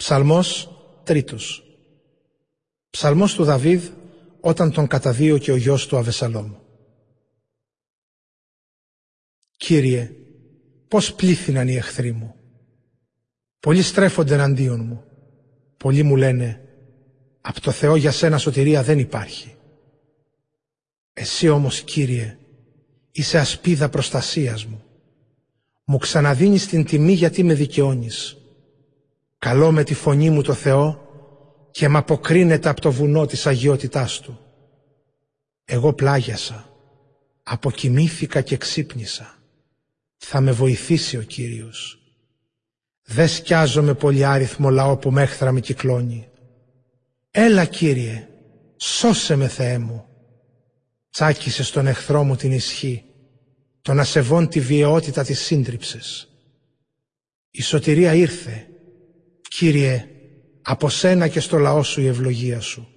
Ψαλμός τρίτος. Ψαλμός του Δαβίδ όταν τον καταδίωκε ο γιος του Αβεσαλόμ. Κύριε, πώς πλήθυναν οι εχθροί μου. Πολλοί στρέφονται εναντίον μου. Πολλοί μου λένε, από το Θεό για σένα σωτηρία δεν υπάρχει. Εσύ όμως, Κύριε, είσαι ασπίδα προστασίας μου. Μου ξαναδίνεις την τιμή γιατί με δικαιώνεις. Καλώ με τη φωνή μου το Θεό και μ' αποκρίνεται από το βουνό της αγιότητάς Του. Εγώ πλάγιασα, αποκοιμήθηκα και ξύπνησα. Θα με βοηθήσει ο Κύριος. Δε σκιάζομαι πολύ άριθμο λαό που μέχθρα με κυκλώνει. Έλα Κύριε, σώσε με Θεέ μου. Τσάκισε στον εχθρό μου την ισχύ, τον ασεβών τη βιαιότητα της σύντριψης. Η σωτηρία ήρθε. Κύριε, από σένα και στο λαό σου η ευλογία σου.